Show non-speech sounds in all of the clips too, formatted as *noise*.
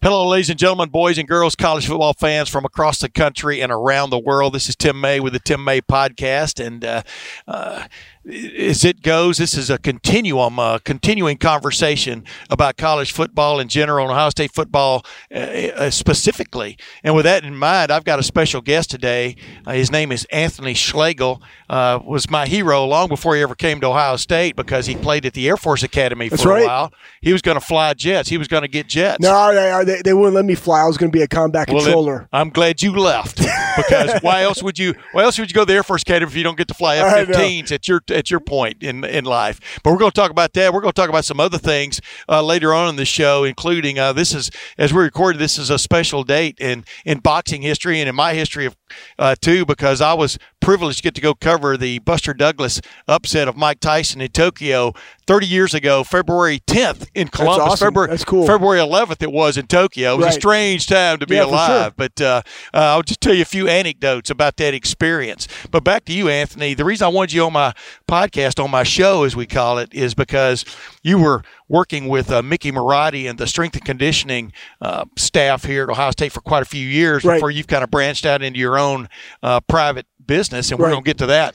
Hello, ladies and gentlemen, boys and girls, college football fans from across the country and around the world. This is Tim May with the Tim May Podcast, and uh, uh, as it goes, this is a continuum, a continuing conversation about college football in general and Ohio State football uh, uh, specifically. And with that in mind, I've got a special guest today. Uh, his name is Anthony Schlegel. Uh, was my hero long before he ever came to Ohio State because he played at the Air Force Academy That's for right. a while. He was going to fly jets. He was going to get jets. No, they, they, they wouldn't let me fly. I was going to be a combat Well, then, controller. I'm glad you left because *laughs* why else would you? Why else would you go to the Air Force Academy if you don't get to fly F-15s at your at your point in in life? But we're going to talk about that. We're going to talk about some other things uh, later on in the show, including uh, this is as we recorded. This is a special date in in boxing history and in my history of uh, too because I was privileged to get to go cover the Buster Douglas upset of Mike Tyson in Tokyo 30 years ago, February 10th in Columbus. awesome. February That's cool. February 11th it was in Tokyo. It was a strange time to be Yeah, alive. sure. But uh, uh, I'll just tell you a few anecdotes about that experience. But back to you, Anthony. The reason I wanted you on my podcast, on my show, as we call it, is because you were working with uh, Mickey Marotti and the strength and conditioning uh, staff here at Ohio State for quite a few years Right. before you've kind of branched out into your own uh, private business. And we're going to get to that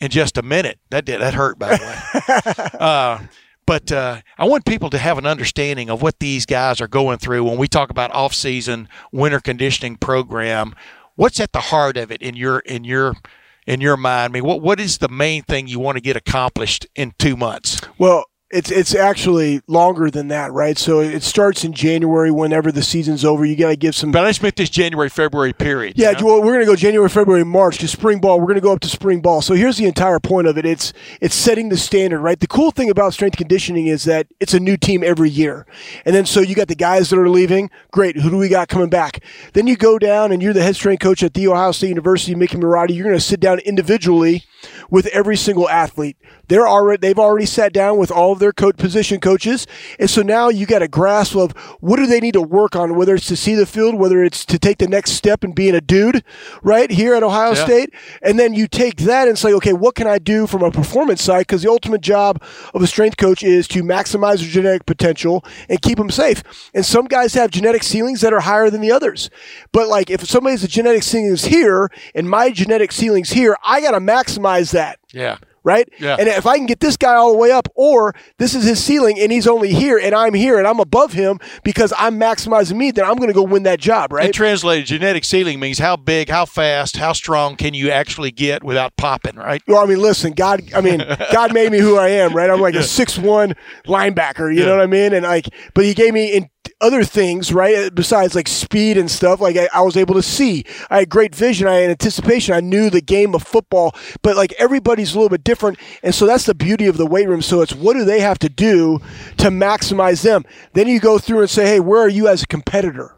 in just a minute. That did that hurt, by the way. *laughs* uh, but uh, I want people to have an understanding of what these guys are going through when we talk about off-season winter conditioning program. What's at the heart of it in your in your in your mind? I mean, what what is the main thing you want to get accomplished in two months? Well, it's it's actually longer than that, right? So it starts in January. Whenever the season's over, you got to give some. But I just meant this January February period. you Yeah, know? well, we're going to go January, February, March to spring ball. We're going to go up to spring ball. So here's the entire point of it. It's it's setting the standard, right? The cool thing about strength conditioning is that it's a new team every year, and then so you got the guys that are leaving. Great, who do we got coming back? Then you go down and you're the head strength coach at the Ohio State University, Mickey Marotti. You're going to sit down individually with every single athlete. They're already they've already sat down with all of their coach position coaches, and so now you got a grasp of what do they need to work on, whether it's to see the field, whether it's to take the next step and being a dude, right here at Ohio Yeah. State, and then you take that and say, okay, what can I do from a performance side? Because the ultimate job of a strength coach is to maximize their genetic potential and keep them safe. And some guys have genetic ceilings that are higher than the others, but like if somebody's a genetic ceiling is here and my genetic ceiling's here, I got to maximize that yeah. right? Yeah. And if I can get this guy all the way up, or this is his ceiling and he's only here and I'm here and I'm above him because I'm maximizing me, then I'm going to go win that job, right? And translated, genetic ceiling means how big, how fast, how strong can you actually get without popping, right? well, I mean, listen, God, I mean, *laughs* God made me who I am, right? I'm like a six one linebacker, you Yeah. know what I mean? And like, but He gave me in other things, right? Besides like speed and stuff, like I, I was able to see. I had great vision. I had anticipation. I knew the game of football, but like everybody's a little bit different, and so that's the beauty of the weight room. So it's what do they have to do to maximize them? Then you go through and say, hey, where are you as a competitor?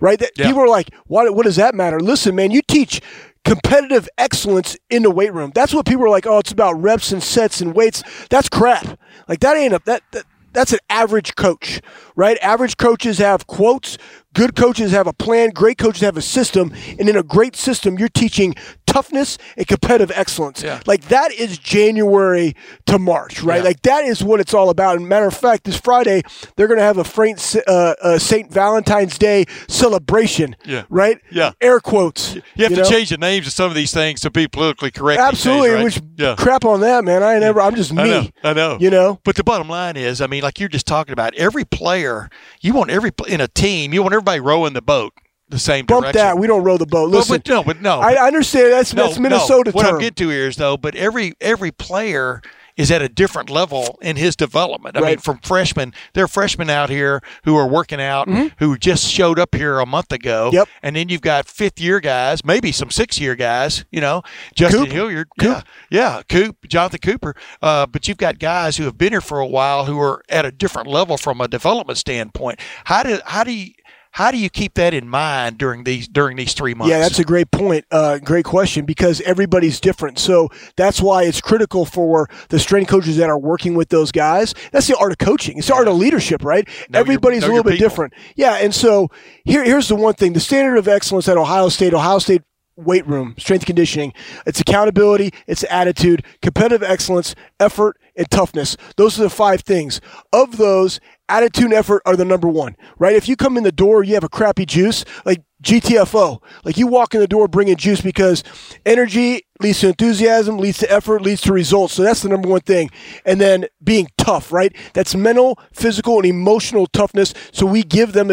right? That, Yeah. People are like, what, what does that matter? Listen, man, you teach competitive excellence in the weight room. That's what people are like, oh, it's about reps and sets and weights. That's crap. Like that ain't a, that, that that's an average coach, right? Average coaches have quotes. Good coaches have a plan. Great coaches have a system. And in a great system, you're teaching toughness and competitive excellence. Yeah. Like that is January to March, right? Yeah. Like that is what it's all about. And matter of fact, this Friday they're going to have a Frank, uh, uh, Saint Valentine's Day celebration. Yeah. Right. Yeah. Air quotes. You have to know? change the names of some of these things to be politically correct. these days, Absolutely. right? Which yeah. crap on that, man. I ain't never. I'm just me. I know. I know. You know. But the bottom line is, I mean, like you're just talking about, every player, you want every in a team, you want everybody rowing the boat the same Bump direction. that. We don't row the boat. Listen. but no, but no. I I understand that's no, that's Minnesota no. What term. I'm getting to here is though, but every every player is at a different level in his development. I mean, from freshmen, there are freshmen out here who are working out, who just showed up here a month ago. Mm-hmm. Yep. And then you've got fifth year guys, maybe some six year guys, you know, Justin Coop. Hilliard. Coop. Yeah. Yeah. Coop, Jonathan Cooper. Uh, but you've got guys who have been here for a while who are at a different level from a development standpoint. How do, how do you, how do you keep that in mind during these during these three months? Yeah, that's a great point. Uh, great question because everybody's different. So that's why it's critical for the strength coaches that are working with those guys. That's the art of coaching. It's the art of leadership, right? Know Everybody's know a little bit people. different. Yeah, and so here, here's the one thing: the standard of excellence at Ohio State, Ohio State weight room, strength conditioning. It's accountability, it's attitude, competitive excellence, effort, and toughness. Those are the five things. Of those, attitude and effort are the number one, right? If you come in the door, you have a crappy juice, like GTFO, like you walk in the door bringing juice because energy leads to enthusiasm, leads to effort, leads to results. So that's the number one thing. And then being tough, right? That's mental, physical, and emotional toughness. So we give them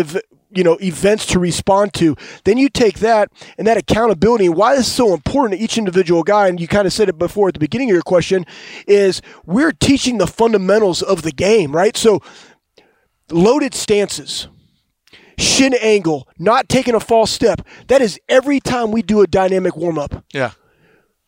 you know events to respond to then you take that and that accountability why this is so important to each individual guy and you kind of said it before at the beginning of your question is we're teaching the fundamentals of the game right so loaded stances shin angle not taking a false step that is every time we do a dynamic warm up yeah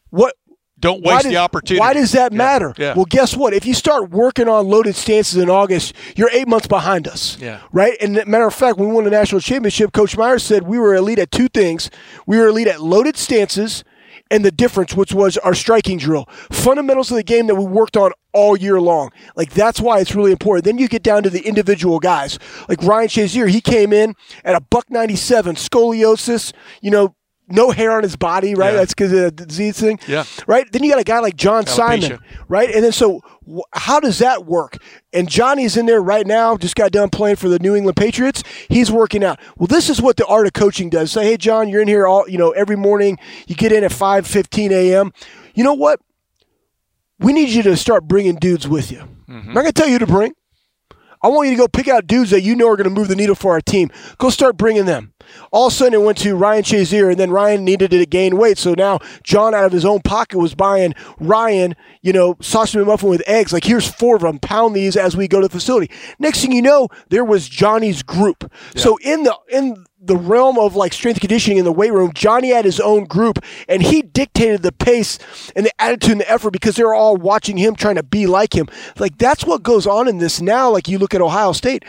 what don't waste the opportunity. Why does that matter? Yeah. Well, guess what? If you start working on loaded stances in August, you're eight months behind us. Yeah. Right? And matter of fact, when we won the national championship, Coach Myers said we were elite at two things. We were elite at loaded stances and the difference, which was our striking drill. Fundamentals of the game that we worked on all year long. Like that's why it's really important. Then you get down to the individual guys. Like Ryan Shazier, he came in at a buck 97, scoliosis, you know, no hair on his body, right? Yeah. That's because of the disease thing. Yeah. Right? Then you got a guy like John Alopecia. Simon, right? And then so wh- how does that work? And Johnny's in there right now, just got done playing for the New England Patriots. He's working out. Well, this is what the art of coaching does. Say, hey, John, you're in here all, you know, every morning. You get in at 5 15 a.m. You know what? We need you to start bringing dudes with you. Mm-hmm. I'm not going to tell you to bring. I want you to go pick out dudes that you know are going to move the needle for our team. Go start bringing them. All of a sudden, it went to Ryan Shazier, and then Ryan needed to gain weight. So now John, out of his own pocket, was buying Ryan, you know, sausage muffin with eggs. Like, here's four of them. Pound these as we go to the facility. Next thing you know, there was Johnny's group. Yeah. So in the in the realm of like strength conditioning in the weight room, Johnny had his own group and he dictated the pace and the attitude and the effort because they were all watching him trying to be like him. Like that's what goes on in this now. Like you look at Ohio State,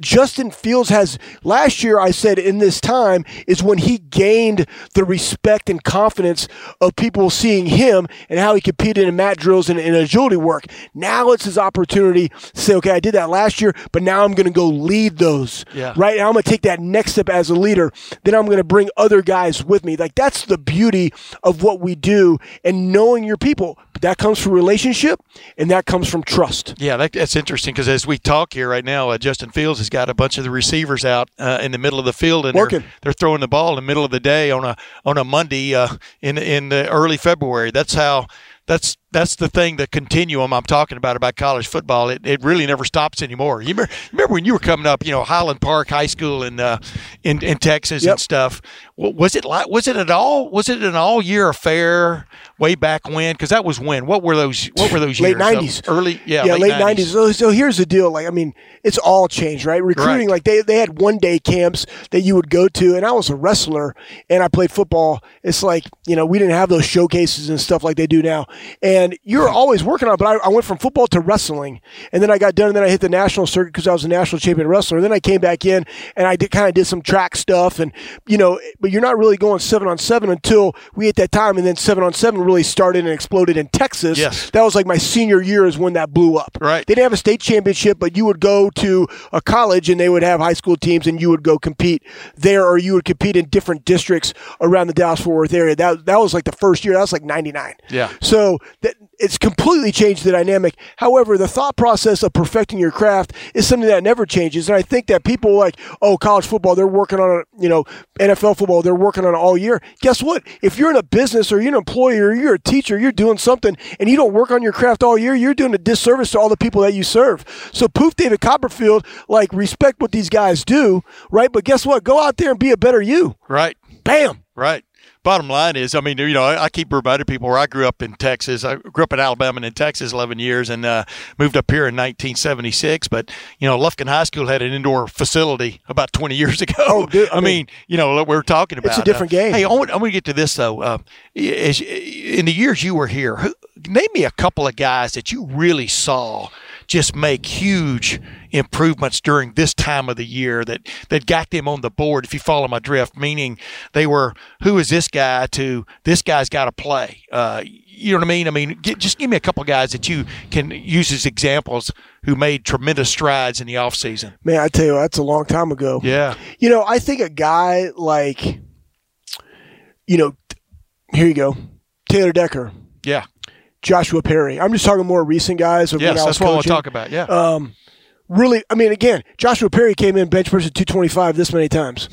Justin Fields has last year I said in this time is when he gained the respect and confidence of people seeing him and how he competed in mat drills and, and agility work. Now it's his opportunity to say, okay, I did that last year, but now I'm going to go lead those. Yeah. Right now I'm going to take that next step as a leader. Then I'm going to bring other guys with me. Like that's the beauty of what we do and knowing your people. That comes from relationship and that comes from trust. Yeah, that, that's interesting because as we talk here right now, uh, Justin Fields has got a bunch of the receivers out uh, in the middle of the field and Working. They're, they're, throwing the ball in the middle of the day on a on a Monday uh, in in the early February. That's how that's that's the thing, the continuum I'm talking about about college football. It, it really never stops anymore. You remember, remember when you were coming up, you know, Highland Park High School in uh, in, in Texas yep. and stuff. Was it like was it at all was it an all year affair way back when? Because that was when. What were those? What were those late nineties, early yeah, yeah, late nineties. So, so, here's the deal. Like I mean, it's all changed, right? Recruiting, right. like they they had one day camps that you would go to, and I was a wrestler and I played football. It's like you know we didn't have those showcases and stuff like they do now, and you're always working on. It, but I, I went from football to wrestling, and then I got done, and then I hit the national circuit because I was a national champion wrestler. And then I came back in and I did kind of did some track stuff, and you know, but you're not really going seven on seven until we hit that time, and then seven on seven really started and exploded in Texas. Yes. That was like my senior year is when that blew up. Right. They didn't have a state championship, but you would go to a college and they would have high school teams and you would go compete there or you would compete in different districts around the Dallas Fort Worth area. That that was like the first year. That was like 99. Yeah. So that it's completely changed the dynamic. However, the thought process of perfecting your craft is something that never changes. And I think that people like, oh, college football, they're working on it, you know, NFL football, they're working on it all year. Guess what? If you're in a business or you're an employee or you're a teacher, you're doing something and you don't work on your craft all year, you're doing a disservice to all the people that you serve. So poof David Copperfield, like respect what these guys do, right? But guess what? Go out there and be a better you. Right. Bam. Right bottom line is, I mean, you know, I, I, keep reminding people where I grew up in Texas. I grew up in Alabama and in Texas 11 years and uh, moved up here in 1976. But, you know, Lufkin High School had an indoor facility about 20 years *laughs* ago. Oh, dude, I, I mean, you know, we we're talking about. It's a different uh, game. Hey, I want, I want to get to this, though. Uh, as, in the years you were here, who, name me a couple of guys that you really saw – just make huge improvements during this time of the year that, that got them on the board, if you follow my drift, meaning they were, who is this guy to this guy's got to play? Uh, you know what I mean? I mean, get, just give me a couple guys that you can use as examples who made tremendous strides in the offseason. Man, I tell you, that's a long time ago. Yeah. You know, I think a guy like, you know, here you go, Taylor Decker. Yeah. Joshua Perry. I'm just talking more recent guys. Of yes, that's what I want to talk about. Yeah. Um, really, I mean, again, Joshua Perry came in bench press at 225 this many times.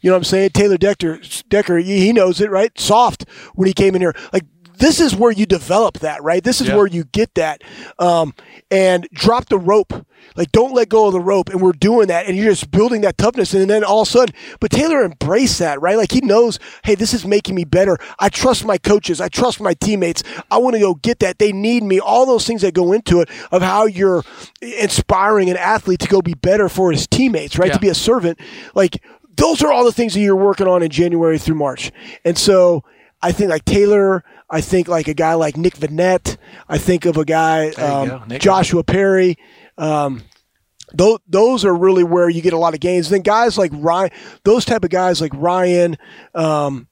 You know what I'm saying? Taylor Decker, Decker, he knows it, right? Soft when he came in here. Like this is where you develop that, right? This is Yeah. where you get that. Um, and drop the rope. Like, don't let go of the rope. And we're doing that. And you're just building that toughness. And then all of a sudden, but Taylor embraced that, right? Like, he knows, hey, this is making me better. I trust my coaches. I trust my teammates. I want to go get that. They need me. All those things that go into it of how you're inspiring an athlete to go be better for his teammates, right? Yeah. To be a servant. Like, those are all the things that you're working on in January through March. And so I think like Taylor, I think like a guy like Nick Vannett, I think of a guy, um. Joshua Perry. Um, those, those are really where you get a lot of gains. Then guys like Ryan, those type of guys like Ryan, um,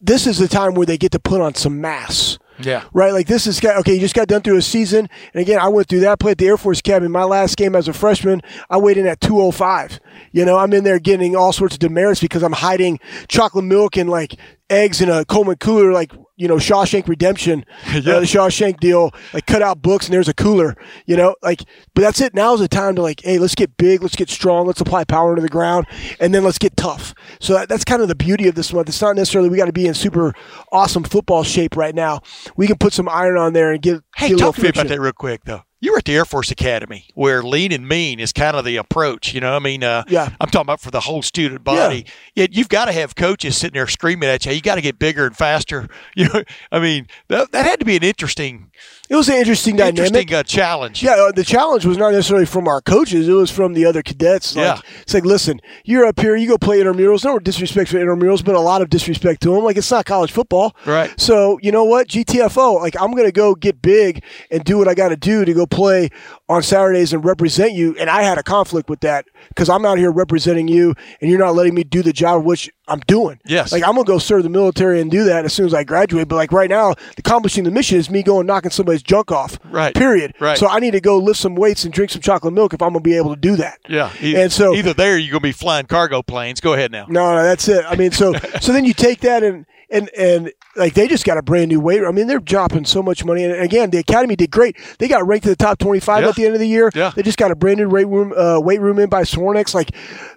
this is the time where they get to put on some mass Yeah. right? Like this is okay. You just got done through a season, and again, I went through that. I Played at the Air Force Academy. My last game as a freshman, I weighed in at 205. You know, I'm in there getting all sorts of demerits because I'm hiding chocolate milk and like eggs in a Coleman cooler, like you know Shawshank Redemption, *laughs* uh, the Shawshank deal. Like cut out books and there's a cooler. You know, like but that's it. Now's the time to like, hey, let's get big, let's get strong, let's apply power to the ground, and then let's get tough. So that, that's kind of the beauty of this month. It's not necessarily we got to be in super awesome football shape right now. We can put some iron on there and get Hey, get talk to me about that real quick, though. You were at the Air Force Academy, where lean and mean is kind of the approach. You know, I mean, uh, Yeah. I'm talking about for the whole student body. Yet you've got to have coaches sitting there screaming at you. You got to get bigger and faster. *laughs* You know, I mean, that, that had to be an interesting, It was an interesting dynamic. interesting uh, challenge. Yeah, uh, the challenge was not necessarily from our coaches; it was from the other cadets. Like, Yeah. it's like, listen, you're up here, you go play intramurals. No disrespect for intramurals, but a lot of disrespect to them. Like it's not college football, Right. So you know what, GTFO, like I'm gonna go get big and do what I got to do to go play on Saturdays and represent you. And I had a conflict with that because I'm out here representing you, and you're not letting me do the job which I'm doing. Yes. like I'm gonna go serve the military and do that as soon as I graduate. But like right now, accomplishing the mission is me going knocking somebody's junk off. Right. Period. Right. So I need to go lift some weights and drink some chocolate milk if I'm gonna be able to do that. Yeah. And so either there you're going to be flying cargo planes. Go ahead now. no, no, that's it. I mean, so *laughs* so then you take that and and and like they just got a brand new weight room. I mean, they're dropping so much money. And again, the academy did great. They got ranked to the top twenty-five Yeah. at the end of the year. Yeah. They just got a brand new weight room uh, weight room in by Sorinex. Like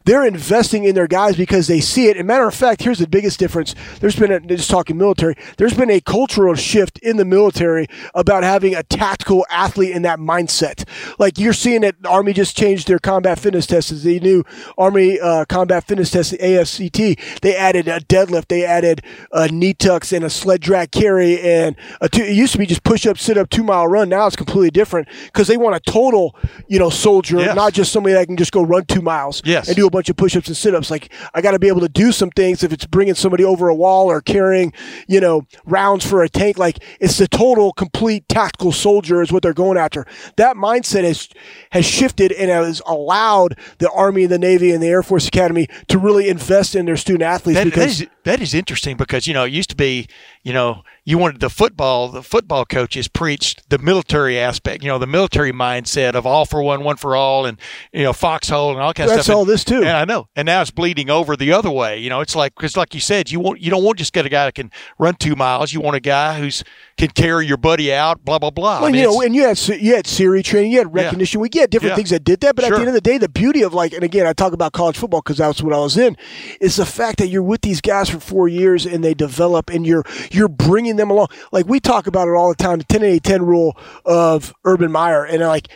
they're investing in their guys because they see it. And matter of fact, here's the biggest difference. There's been a, just talking military. There's been a cultural shift in the military about having a tactical athlete in that mindset. Like you're seeing that the Army just changed their combat fitness tests. The new Army uh, combat fitness test, the AFCT, they added a deadlift, they added uh, knee tucks and a sled drag carry, and a two, it used to be just push up, sit up, two mile run. Now it's completely different because they want a total, you know, soldier, Yes. not just somebody that can just go run two miles Yes. and do a bunch of push ups and sit ups. Like I got to be able to do some things if it's bringing somebody over a wall or carrying, you know, rounds for a tank. Like it's the total, complete tactical soldier is what they're going after. That mindset has has shifted and has allowed the Army, and the Navy, and the Air Force Academy to really invest in their student athletes That, that because is that is interesting because you know it used to be you know you wanted the football the football coaches preached the military aspect you know the military mindset of all for one one for all and you know foxhole and all kinds of That's stuff all this, too. and I know and now it's bleeding over the other way you know it's like because like you said you want you don't want just get a guy that can run two miles you want a guy who's can carry your buddy out blah blah blah I Well, mean, you know, and you had you had SERE training, you had recognition. We get different Yeah. things that did that, but at the end of the day, the beauty of like, and again, I talk about college football because that's what I was in, is the fact that you're with these guys for four years and they develop, and you're you're bringing them along. Like we talk about it all the time, the 10 8 10 rule of Urban Meyer, and like.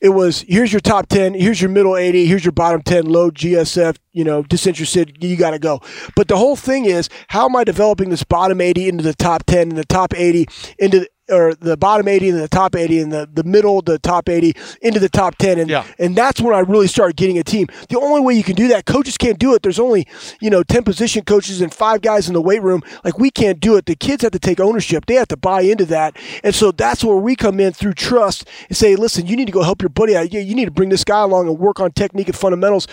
It was here's your top ten, here's your middle eighty, here's your bottom ten, low GSF, you know, disinterested, you got to go. But the whole thing is, how am I developing this bottom eighty into the top ten, and the top eighty into or the bottom 80 and the top 80 and the, the middle, the top 80 into the top 10. And, Yeah. and that's when I really started getting a team. The only way you can do that, coaches can't do it. There's only, you know, 10 position coaches and five guys in the weight room. Like we can't do it. The kids have to take ownership. They have to buy into that. And so that's where we come in through trust and say, listen, you need to go help your buddy out. You, you need to bring this guy along and work on technique and fundamentals.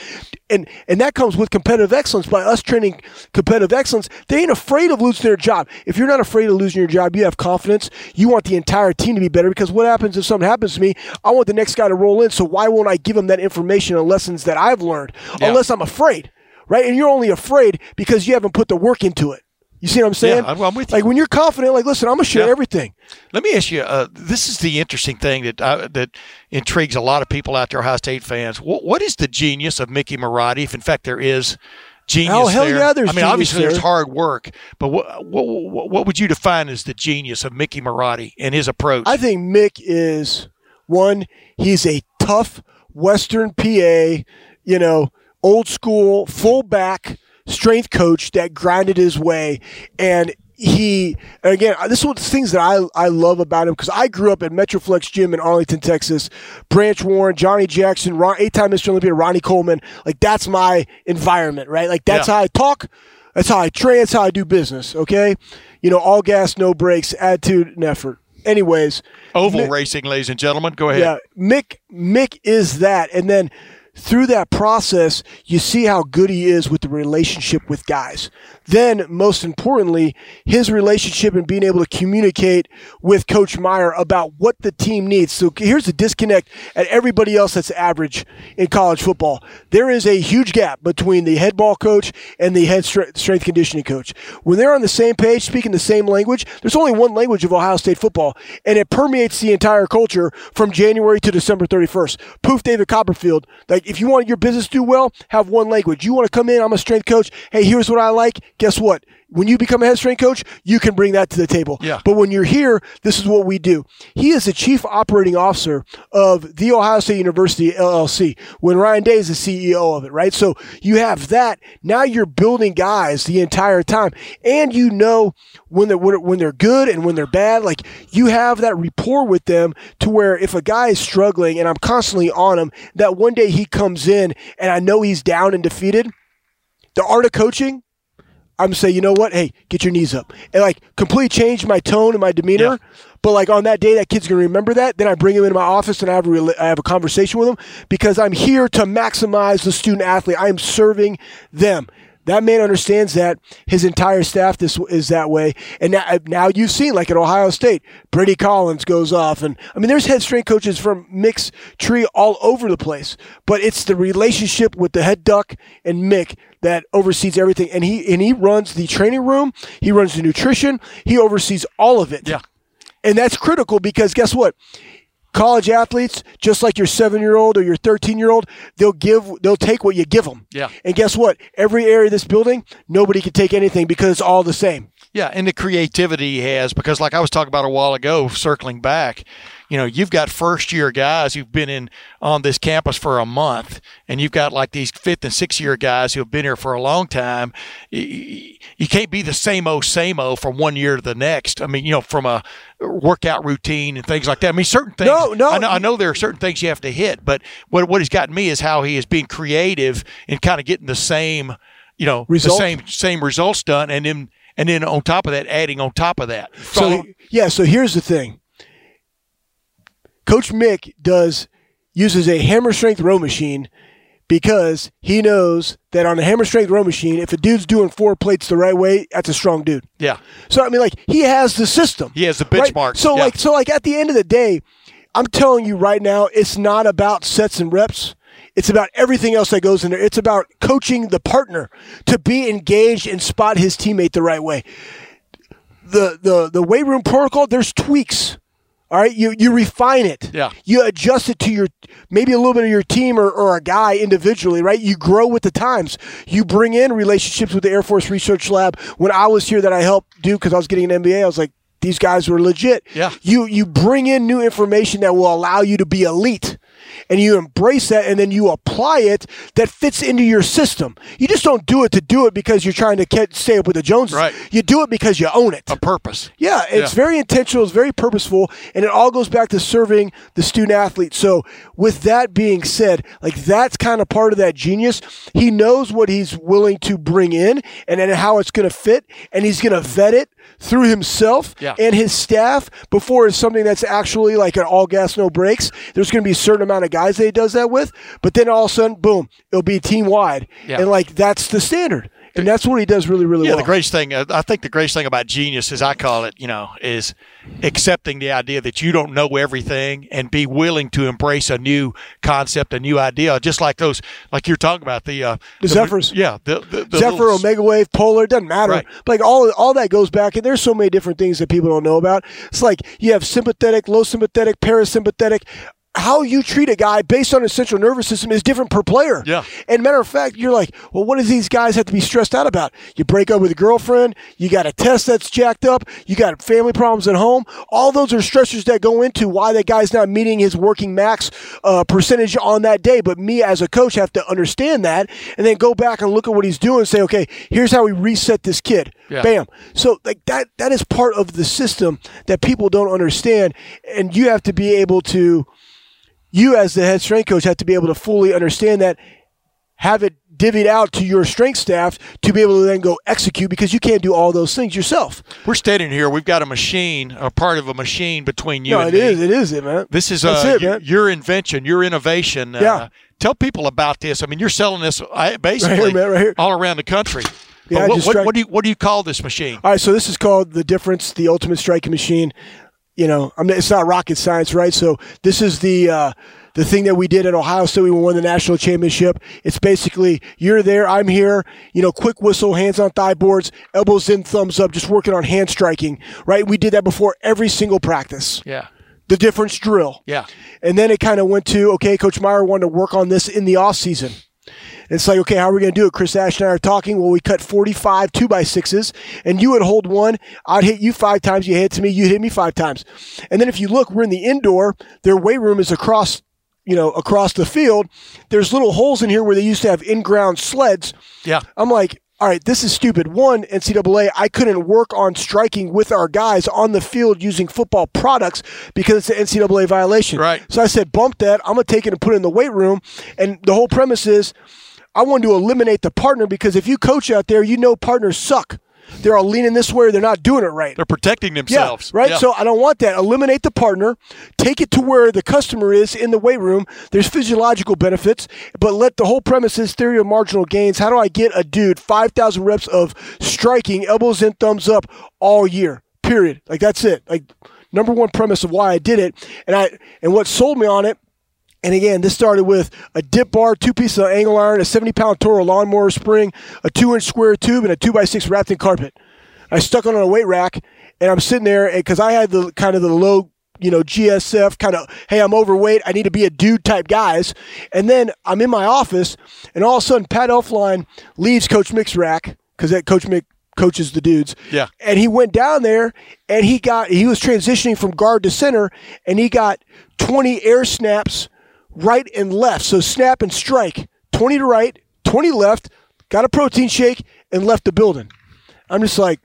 And, and that comes with competitive excellence by us training competitive excellence. They ain't afraid of losing their job. If you're not afraid of losing your job, you have confidence. You want the entire team to be better because what happens if something happens to me? I want the next guy to roll in. So why won't I give him that information and lessons that I've learned Yeah. unless I'm afraid, right? And you're only afraid because you haven't put the work into it. You see what I'm saying? Yeah, I'm, with you. Like when you're confident, like listen, I'm gonna share Yeah. everything. Let me ask you. Uh, this is the interesting thing that uh, that intrigues a lot of people out there, Ohio State fans. What, what is the genius of Mickey Marotti, if in fact there is genius Oh, hell there? yeah, there's I mean, obviously there's hard work, but what, what what what would you define as the genius of Mickey Marotti and his approach? I think Mick is one. He's a tough Western PA, you know, old school fullback strength coach that grinded his way, and he and again. Uh, this is one of the things that I I love about him because I grew up at Metroflex Gym in Arlington, Texas. Branch Warren, Johnny Jackson, Ron, eight-time Mr. Olympia, Ronnie Coleman. Like that's my environment, right? Like that's Yeah. how I talk. That's how I train. That's how I do business. Okay, you know, all gas, no brakes, attitude and effort. Anyways, Oval Mick- racing, ladies and gentlemen. Go ahead. yeah, Mick Mick is that, and then through that process, you see how good he is with the relationship with guys. Then, most importantly, his relationship and being able to communicate with Coach Meyer about what the team needs. So here's the disconnect at everybody else that's average in college football. There is a huge gap between the head ball coach and the head strength conditioning coach. When they're on the same page, speaking the same language, there's only one language of Ohio State football, and it permeates the entire culture from January to December 31st. Poof, David Copperfield. Like, if you want your business to do well, have one language. You want to come in, I'm a strength coach. Hey, here's what I like. Guess what? When you become a head strength coach, you can bring that to the table. Yeah. But when you're here, this is what we do. He is the chief operating officer of the Ohio State University LLC. When Ryan Day is the CEO of it, right? So you have that. Now you're building guys the entire time, and you know when they're when they're good and when they're bad. Like you have that rapport with them to where if a guy is struggling and I'm constantly on him, that one day he comes in and I know he's down and defeated. The art of coaching I'm gonna say, you know what? Hey, get your knees up, and like completely change my tone and my demeanor. Yeah. But like on that day, that kid's gonna remember that. Then I bring him into my office and I have a rela- I have a conversation with him because I'm here to maximize the student athlete. I am serving them. That man understands that. His entire staff this is that way. And now, now you've seen, like at Ohio State, Brady Collins goes off, and I mean, there's head strength coaches from Mick's tree all over the place. But it's the relationship with the head duck and Mick that oversees everything. And he and he runs the training room. He runs the nutrition. He oversees all of it. Yeah. And that's critical because guess what? College athletes, just like your seven year old or your 13 year old, they'll give, they'll take what you give them. Yeah. And guess what? Every area of this building, nobody can take anything because it's all the same. Yeah, and the creativity he has because, like I was talking about a while ago, circling back, you know, you've got first year guys who've been in on this campus for a month, and you've got like these fifth and sixth year guys who have been here for a long time. You, you can't be the same o same o from one year to the next. I mean, you know, from a workout routine and things like that. I mean, certain things. No, no. I know, I know there are certain things you have to hit, but what what has gotten me is how he is being creative and kind of getting the same, you know, Result? the same same results done, and then and then on top of that, adding on top of that. So, yeah, so here's the thing Coach Mick does uses a hammer strength row machine because he knows that on a hammer strength row machine, if a dude's doing four plates the right way, that's a strong dude. yeah, So I mean, like he has the system. He has the right? benchmark, So yeah. like, so like at the end of the day, I'm telling you right now, it's not about sets and reps. It's about everything else that goes in there. It's about coaching the partner to be engaged and spot his teammate the right way. The the the weight room protocol, there's tweaks. All right, you you refine it. Yeah. You adjust it to your maybe a little bit of your team or, or a guy individually, right? You grow with the times. You bring in relationships with the Air Force Research Lab. When I was here, that I helped do because I was getting an MBA, I was like, these guys were legit. Yeah. You you bring in new information that will allow you to be elite. And you embrace that and then you apply it that fits into your system. You just don't do it to do it because you're trying to get, stay up with the Joneses. Right. You do it because you own it. a purpose. Yeah, it's Yeah. very intentional, it's very purposeful, and it all goes back to serving the student athlete. So, with that being said, like that's kind of part of that genius. He knows what he's willing to bring in and then how it's going to fit, and he's going to vet it through himself Yeah. and his staff before is something that's actually like an all gas, no brakes. There's going to be a certain amount of guys that he does that with, but then all of a sudden, boom, it'll be team wide. Yeah. And like that's the standard. And that's what he does really, really Yeah, well. Yeah, the greatest thing, uh, I think the greatest thing about genius, as I call it, you know, is accepting the idea that you don't know everything and be willing to embrace a new concept, a new idea. Just like those, like you're talking about the uh, The Zephyrs. yeah, the, the, the Zephyr, little- Omega Wave, Polar, it doesn't matter. Right. Like all all that goes back, and there's so many different things that people don't know about. It's like you have sympathetic, low sympathetic, parasympathetic. How you treat a guy based on his central nervous system is different per player. Yeah. And matter of fact, you're like, well, what do these guys have to be stressed out about? You break up with a girlfriend, you got a test that's jacked up, you got family problems at home. All those are stressors that go into why that guy's not meeting his working max uh, percentage on that day. But me as a coach have to understand that and then go back and look at what he's doing and say, okay, here's how we reset this kid. Yeah. Bam. So like that that is part of the system that people don't understand, and you have to be able to you as the head strength coach have to be able to fully understand that, have it divvied out to your strength staff to be able to then go execute because you can't do all those things yourself. We're standing here. We've got a machine, a part of a machine between you no, and it me. is, it is it, man. This is uh, it, man. your invention, your innovation. Uh, Yeah. Tell people about this. I mean, you're selling this uh, basically man, right here. all around the country. Yeah, what, what, what do you what do you call this machine? All right, so this is called the difference, the ultimate striking machine. You know, I mean, it's not rocket science, right? So this is the uh, the thing that we did at Ohio State. We won the national championship. It's basically you're there, I'm here. You know, quick whistle, hands on thigh boards, elbows in, thumbs up, just working on hand striking, right? We did that before every single practice. Yeah, The difference drill. yeah. And then it kind of went to, okay, Coach Meyer wanted to work on this in the off season. It's like, okay, how are we going to do it? Chris Ash and I are talking. Well, we cut 45 two by sixes, and you would hold one. I'd hit you five times. You hit to me. You hit me five times. And then if you look, we're in the indoor. Their weight room is across, you know, across the field. There's little holes in here where they used to have in-ground sleds. Yeah. I'm like, all right, this is stupid. One, NCAA, I couldn't work on striking with our guys on the field using football products because it's an NCAA violation. Right. So I said, bump that. I'm going to take it and put it in the weight room. And the whole premise is I wanted to eliminate the partner because if you coach out there, you know partners suck. They're all leaning this way or they're not doing it right. They're protecting themselves. Yeah, right. Yeah. So I don't want that. Eliminate the partner, take it to where the customer is in the weight room. There's physiological benefits, but let the whole premise is theory of marginal gains. How do I get a dude 5,000 reps of striking, elbows in, thumbs up all year? Period. Like that's it. Like number one premise of why I did it, and I and what sold me on it. And again, this started with a dip bar, two pieces of angle iron, a 70 pound Toro lawnmower spring, a two inch square tube, and a two by six wrapped in carpet. I stuck it on a weight rack, and I'm sitting there because I had the kind of the low, you know, GSF kind of, hey, I'm overweight, I need to be a dude type guys. And then I'm in my office, and all of a sudden, Pat Elflein leaves Coach Mick's rack because that Coach Mick coaches the dudes. Yeah. And he went down there, and he got he was transitioning from guard to center, and he got 20 air snaps right and left. So snap and strike, 20 to right, 20 left, got a protein shake, and left the building. I'm just like,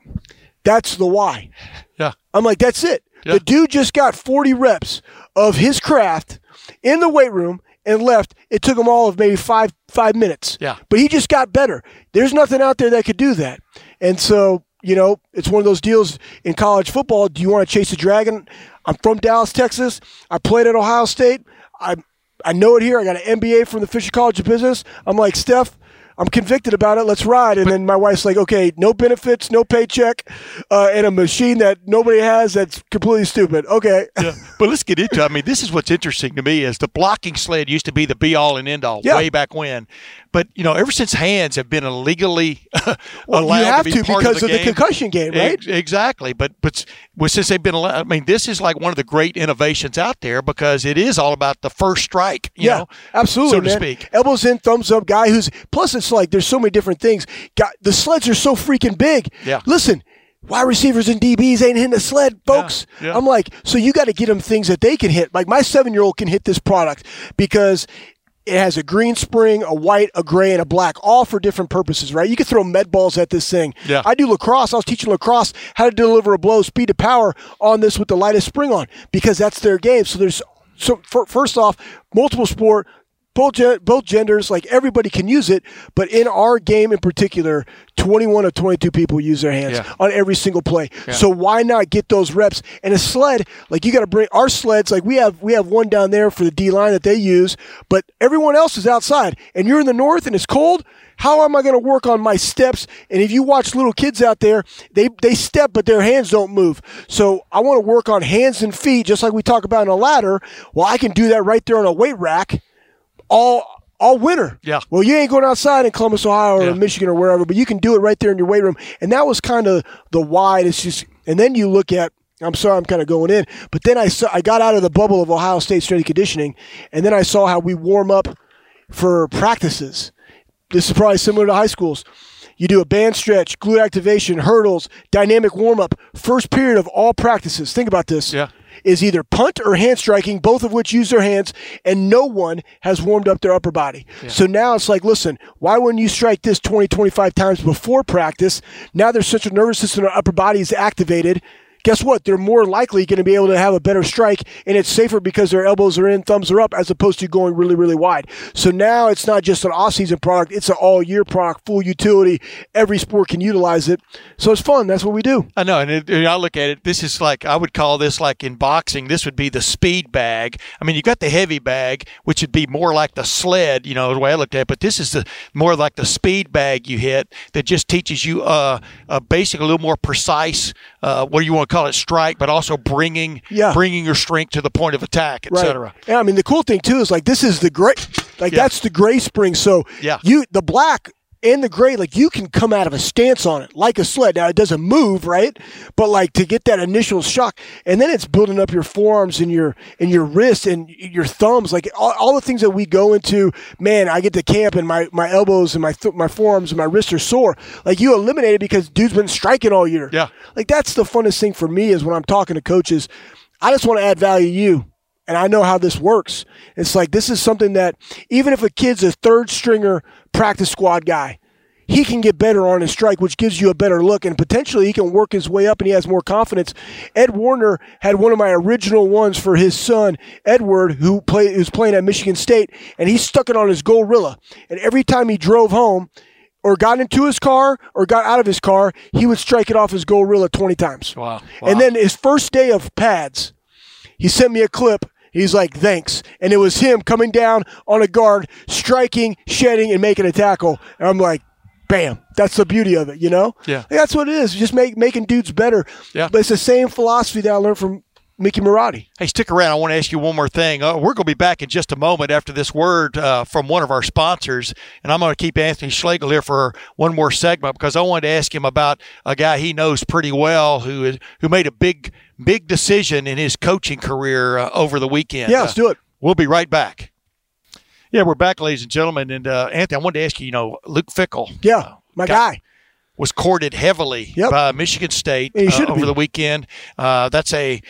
that's the why. yeah. I'm like, that's it. Yeah. The dude just got 40 reps of his craft in the weight room and left. It took him all of maybe five five minutes. Yeah. But he just got better. There's nothing out there that could do that. And so, you know, it's one of those deals in college football. Do you want to chase a dragon? I'm from Dallas, Texas. I played at Ohio State. I I know it here. I got an MBA from the Fisher College of Business. I'm like, Steph, I'm convicted about it. Let's ride. And then my wife's like, okay, no benefits, no paycheck, uh, and a machine that nobody has that's completely stupid. Okay. Yeah. *laughs* But let's get into. it. I mean, this is what's interesting to me is the blocking sled used to be the be all and end all Yeah. way back when, but you know, ever since hands have been illegally *laughs* Well, allowed you have to, to, be part because of the, game, concussion game, right? Ex- exactly. But but well, since they've been allowed, I mean, this is like one of the great innovations out there because it is all about the first strike. You yeah, know, absolutely, so to man. speak. Elbows in, thumbs up, guy who's plus. It's like there's so many different things. Got the sleds are so freaking big. Yeah. Listen, wide receivers and DBs ain't hitting the sled, folks. yeah. I'm like, so you got to get them things that they can hit. Like my seven year old can hit this product because. It has a green spring, a white, a gray, and a black, all for different purposes, right? You can throw med balls at this thing. Yeah. I do lacrosse. I was teaching lacrosse how to deliver a blow, speed to power on this with the lightest spring on because that's their game. So there's so for, first off, multiple sport, both gen- both genders, like everybody can use it. But in our game in particular, 21 of 22 people use their hands Yeah. on every single play. So why not get those reps? And a sled, like you got to bring our sleds. Like we have we have one down there for the D line that they use, but everyone else is outside. And you're in the north and it's cold. how am I going to work on my steps? And if you watch little kids out there, they, they step, but their hands don't move. So I want to work on hands and feet, just like we talk about in a ladder. Well, I can do that right there on a weight rack all all winter. Yeah. Well, you ain't going outside in Columbus, Ohio, or Yeah. Michigan, or wherever, but you can do it right there in your weight room. And that was kind of the why. It's just, and then you look at. I'm sorry, I'm kind of going in, but then I saw I got out of the bubble of Ohio State strength and conditioning, and then I saw how we warm up for practices. This is probably similar to high schools. You do a band stretch, glute activation, hurdles, dynamic warm up, first period of all practices. Think about this Yeah. Is either punt or hand striking, both of which use their hands, and no one has warmed up their upper body. So now it's like, listen, why wouldn't you strike this 20, 25 times before practice? Now their central nervous system and upper body is activated. Guess what? They're more likely going to be able to have a better strike, and it's safer because their elbows are in, thumbs are up, as opposed to going really, really wide. So now it's not just an off-season product; it's an all-year product, full utility. Every sport can utilize it, so it's fun. That's what we do. I know, and, it, I look at it. This is like I would call this like in boxing. This would be the speed bag. I mean, you got the heavy bag, which would be more like the sled. You know the way I looked at it. But this is the more like the speed bag you hit that just teaches you uh, uh basically a little more precise. Uh, what do you want to call it? Strike, but also bringing Yeah. bringing your strength to the point of attack, etc. Yeah, I mean the cool thing too is like this is the gray, like Yeah. that's the gray spring. So Yeah. you the black and the gray, like you can come out of a stance on it like a sled. Now it doesn't move, right? But like to get that initial shock, and then it's building up your forearms and your and your wrists and your thumbs, like all, all the things that we go into. Man, I get to camp and my my elbows and my th- my forearms and my wrists are sore. Like you eliminated because dude's been striking all year. Yeah. Like that's the funnest thing for me is when I'm talking to coaches. I just want to add value to you. And I know how this works. It's like this is something that even if a kid's a third stringer practice squad guy, he can get better on his strike, which gives you a better look, and potentially he can work his way up and he has more confidence. Ed Warner had one of my original ones for his son, Edward, who play, who's playing at Michigan State, and he stuck it on his Gorilla. And every time he drove home, or got into his car or got out of his car, he would strike it off his Gorilla 20 times. Wow. And then his first day of pads, he sent me a clip. He's like, thanks. And it was him coming down on a guard, striking, shedding, and making a tackle. And I'm like, bam. That's the beauty of it, you know? Yeah. That's what it is. Just make, making dudes better. Yeah. But it's the same philosophy that I learned from Mickey Marotti. Hey, stick around. I want to ask you one more thing. Uh, we're going to be back in just a moment after this word uh, from one of our sponsors, and I'm going to keep Anthony Schlegel here for one more segment because I wanted to ask him about a guy he knows pretty well who is who made a big big decision in his coaching career uh, over the weekend. Yeah, let's Uh, do it. We'll be right back. Yeah, we're back, ladies and gentlemen. And uh, Anthony, I wanted to ask you. You know, Luke Fickell. Yeah. My Got- guy. was courted heavily Yep. by Michigan State uh, over be. the weekend. Uh, that's a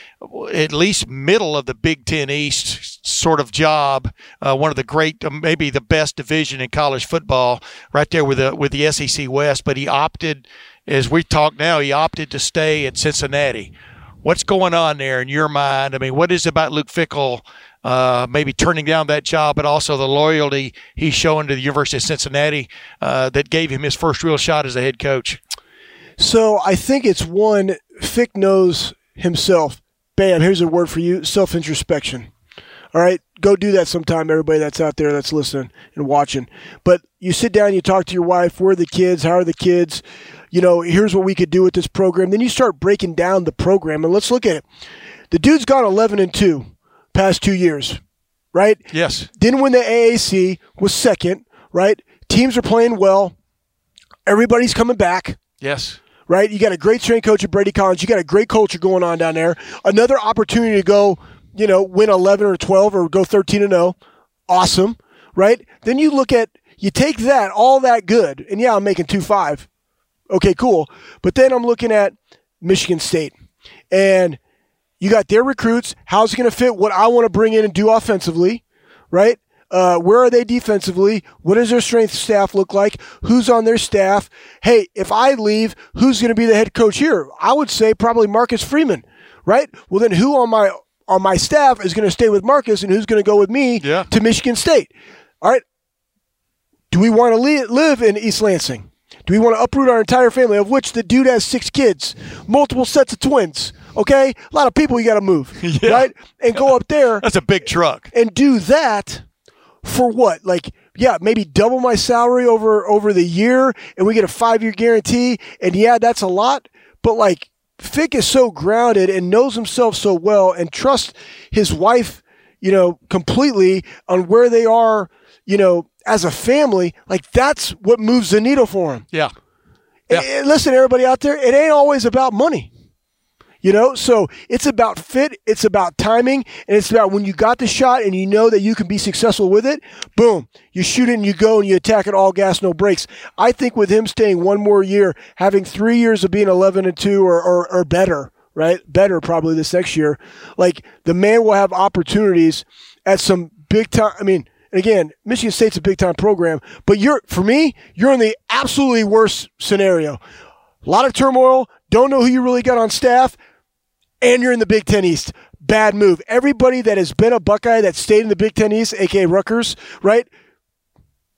at least middle of the Big Ten East sort of job. Uh, one of the great, uh, maybe the best division in college football, right there with the with the SEC West. But he opted, as we talk now, he opted to stay at Cincinnati. What's going on there in your mind? I mean, what is it about Luke Fickell? Uh, maybe turning down that job, but also the loyalty he's showing to the University of Cincinnati uh, that gave him his first real shot as a head coach. So I think it's one, Fick knows himself. Bam, here's a word for you self introspection. All right, go do that sometime, everybody that's out there that's listening and watching. But you sit down, you talk to your wife, where are the kids? How are the kids? You know, here's what we could do with this program. Then you start breaking down the program, and let's look at it. The dude's gone 11 and 2 past two years, right? Yes. Didn't win the AAC, was second, right? Teams are playing well. Everybody's coming back Yes. right? You got a great strength coach at Brady Collins. You got a great culture going on down there. Another opportunity to go, you know, win 11 or 12 or go 13 and 0. Awesome, right? Then you look at, you take that, all that good, and yeah, I'm making 2 5. Okay, cool. But then I'm looking at Michigan State, and you got their recruits. How's it going to fit what I want to bring in and do offensively, right? Uh, where are they defensively? What does their strength staff look like? Who's on their staff? Hey, if I leave, who's going to be the head coach here? I would say probably Marcus Freeman, right? Well, then who on my on my staff is going to stay with Marcus, and who's going to go with me Yeah. to Michigan State? All right. Do we want to li- live in East Lansing? Do we want to uproot our entire family, of which the dude has six kids, multiple sets of twins? Okay, a lot of people you got to move, *laughs* Yeah. right? And go up there That's a big truck. and do that for what? Like yeah, maybe double my salary over over the year, and we get a five year guarantee. And yeah, that's a lot, but like Fick is so grounded and knows himself so well, and trusts his wife, you know, completely on where they are, you know, as a family. Like that's what moves the needle for him. Yeah. Yeah. And listen, everybody out there, it ain't always about money. You know, so it's about fit, it's about timing, and it's about when you got the shot and you know that you can be successful with it, boom, you shoot it and you go and you attack it all gas, no brakes. I think with him staying one more year, having three years of being 11 and 2 or, or, or better, right? Better probably this next year, like the man will have opportunities at some big time. I mean, again, Michigan State's a big time program, but you're for me, you're in the absolutely worst scenario. A lot of turmoil, don't know who you really got on staff, and you're in the Big Ten East. Bad move. Everybody that has been a Buckeye that stayed in the Big Ten East, aka Rutgers, right?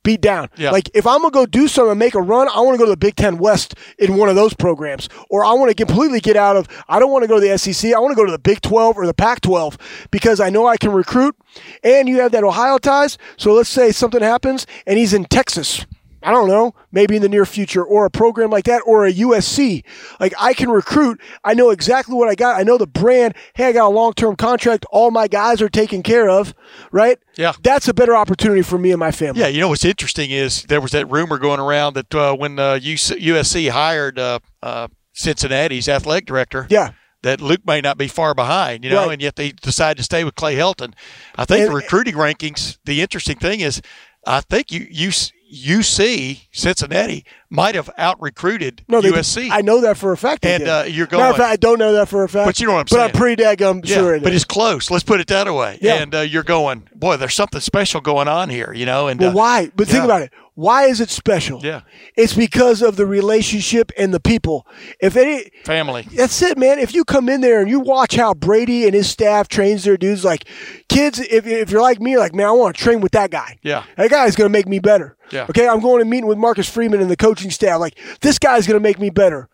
Beat down. Yeah. Like if I'm gonna go do something and make a run, I want to go to the Big Ten West in one of those programs, or I want to completely get out of. I don't want to go to the SEC. I want to go to the Big 12 or the Pac 12 because I know I can recruit, and you have that Ohio ties. So let's say something happens and he's in Texas. I don't know, maybe in the near future, or a program like that, or a USC. Like I can recruit. I know exactly what I got. I know the brand. Hey, I got a long term contract. All my guys are taken care of, right? Yeah. That's a better opportunity for me and my family. Yeah, you know what's interesting is there was that rumor going around that uh, when uh, USC hired uh, uh, Cincinnati's athletic director, Yeah. that Luke may not be far behind, you know, Right. and yet they decided to stay with Clay Helton. I think And- the recruiting rankings. The interesting thing is, I think you you UC Cincinnati might have out recruited No, USC. I know that for a fact. And, uh, you're Matter of going- fact, I don't know that for a fact. But you know what I'm But I'm pretty daggum yeah, sure it but is. it's close. Let's put it that way. Yeah. And uh, you're going, boy. There's something special going on here, you know. And Well, uh, why? But think about it. Why is it special? Yeah. It's because of the relationship and the people. If any, family. that's it, man. If you come in there and you watch how Brady and his staff trains their dudes, like kids, if, if you're like me, like, man, I want to train with that guy. Yeah. That guy's going to make me better. Yeah. Okay. I'm going to meet with Marcus Freeman and the coaching staff. Like, this guy's going to make me better.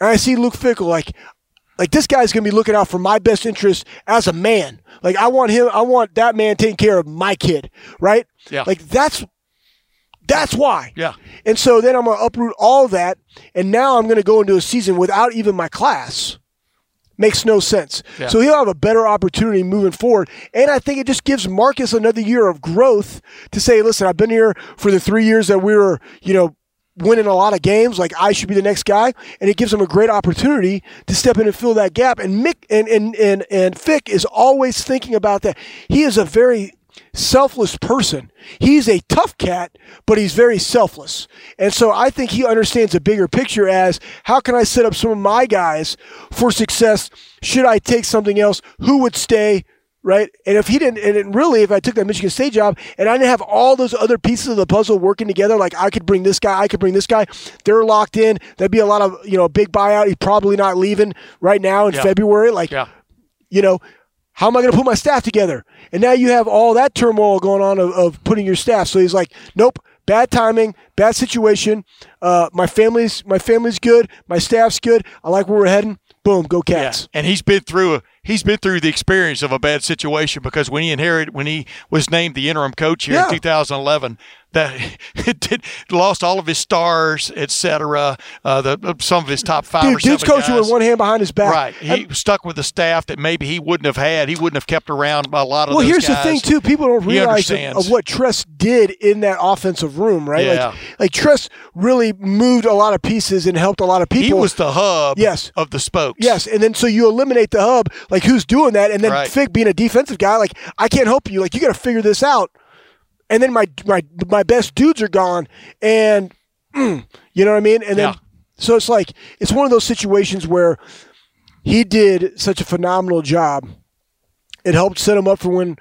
And I see Luke Fickell, like, like this guy's to be looking out for my best interest as a man. Like, I want him, I want that man taking care of my kid, right? Yeah. Like, that's, that's why. Yeah. And so then I'm to uproot all that, and now I'm to go into a season without even my class. Makes no sense. Yeah. So he'll have a better opportunity moving forward. And I think it just gives Marcus another year of growth to say, listen, I've been here for the three years that we were, you know, winning a lot of games. Like I should be the next guy. And it gives him a great opportunity to step in and fill that gap. And Mick and and and, and Fick is always thinking about that. He is a very selfless person. He's a tough cat, but he's very selfless. And so I think he understands a bigger picture as how can I set up some of my guys for success? Should I take something else? Who would stay? Right. And if he didn't, and it really, if I took that Michigan State job and I didn't have all those other pieces of the puzzle working together, like I could bring this guy, I could bring this guy, they're locked in. That'd be a lot of, you know, big buyout. He's probably not leaving right now in Yeah. February. Like, Yeah. you know, how am I going to put my staff together? And now you have all that turmoil going on of, of putting your staff. So he's like, nope, bad timing, bad situation. Uh, my family's my family's good, my staff's good. I like where we're heading. Boom, go Cats. And he's been through a he's been through the experience of a bad situation because when he inherited when he was named the interim coach here Yeah. in 2011, that *laughs* it did lost all of his stars, etc. Uh, the some of his top five or Dude, dude's seven coaching guys. with one hand behind his back. Right, he stuck with the staff that maybe he wouldn't have had. He wouldn't have kept around a lot of Well, here's guys. the thing too. People don't realize of, of what Tress did in that offensive room, right? Yeah. Like, like Tress really moved a lot of pieces and helped a lot of people. He was the hub Yes. of the spokes. Yes, and then so you eliminate the hub, like who's doing that, and then Right. Fick being a defensive guy, like I can't help you, like you got to figure this out. And then my my my best dudes are gone, and mm, you know what I mean. And then Yeah. so it's like it's one of those situations where he did such a phenomenal job. It helped set him up for when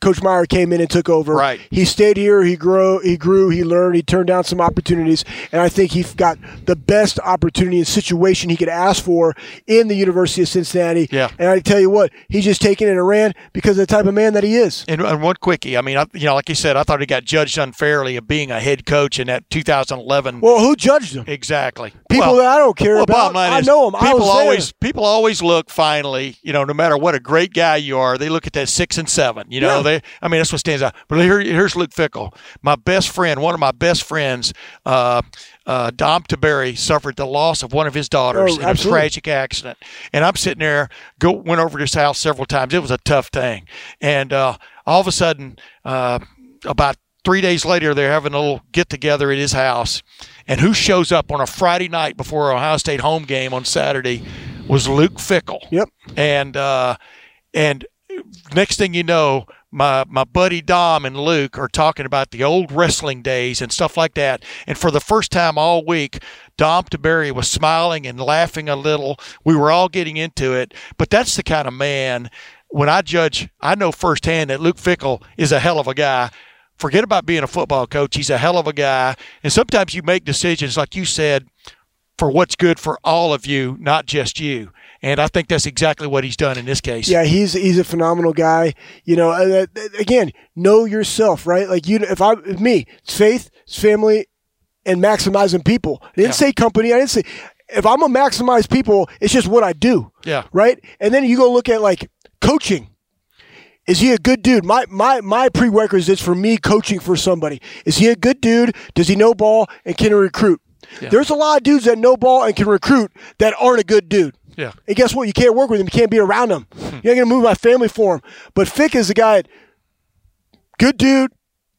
Coach Meyer came in and took over. Right. He stayed here. He grew. He grew. He learned. He turned down some opportunities, and I think he got the best opportunity and situation he could ask for in the University of Cincinnati. Yeah. And I tell you what, he's just taken it and ran because of the type of man that he is. And, and one quickie. I mean, I, you know, like you said, I thought he got judged unfairly of being a head coach in that 2011. Well, who judged him? exactly. People Well, that I don't care well, about. I know him. I People was there. always people always look finally. You know, no matter what a great guy you are, they look at that six and seven. You know, Yeah. They, I mean, that's what stands out. But here, here's Luke Fickell, my best friend, one of my best friends. Uh, uh, Dom Tiberi suffered the loss of one of his daughters Oh, in a tragic accident, and I'm sitting there. Go went over to his house several times. It was a tough thing, and uh, all of a sudden, uh, about three days later, they're having a little get together at his house, and who shows up on a Friday night before Ohio State home game on Saturday was Luke Fickell. Yep. and uh, and next thing you know, my my buddy Dom and Luke are talking about the old wrestling days and stuff like that. And for the first time all week, Dom Tiberi was smiling and laughing a little. We were all getting into it, but that's the kind of man. When I judge, I know firsthand that Luke Fickell is a hell of a guy. Forget about being a football coach; he's a hell of a guy. And sometimes you make decisions, like you said, for what's good for all of you, not just you. And I think that's exactly what he's done in this case. Yeah, he's he's a phenomenal guy. You know, uh, uh, again, know yourself, right? Like you, if I, if me, it's faith, it's family, and maximizing people. I didn't Yeah. say company. I didn't say if I'm gonna maximize people, it's just what I do. Yeah. Right. And then you go look at like coaching. Is he a good dude? My my my prerequisites for me coaching for somebody. Is he a good dude? Does he know ball and can he recruit? There's a lot of dudes that know ball and can recruit that aren't a good dude. Yeah. And guess what? You can't work with him. You can't be around him. Hmm. You're not going to move my family for him. But Fick is a guy, that- good dude,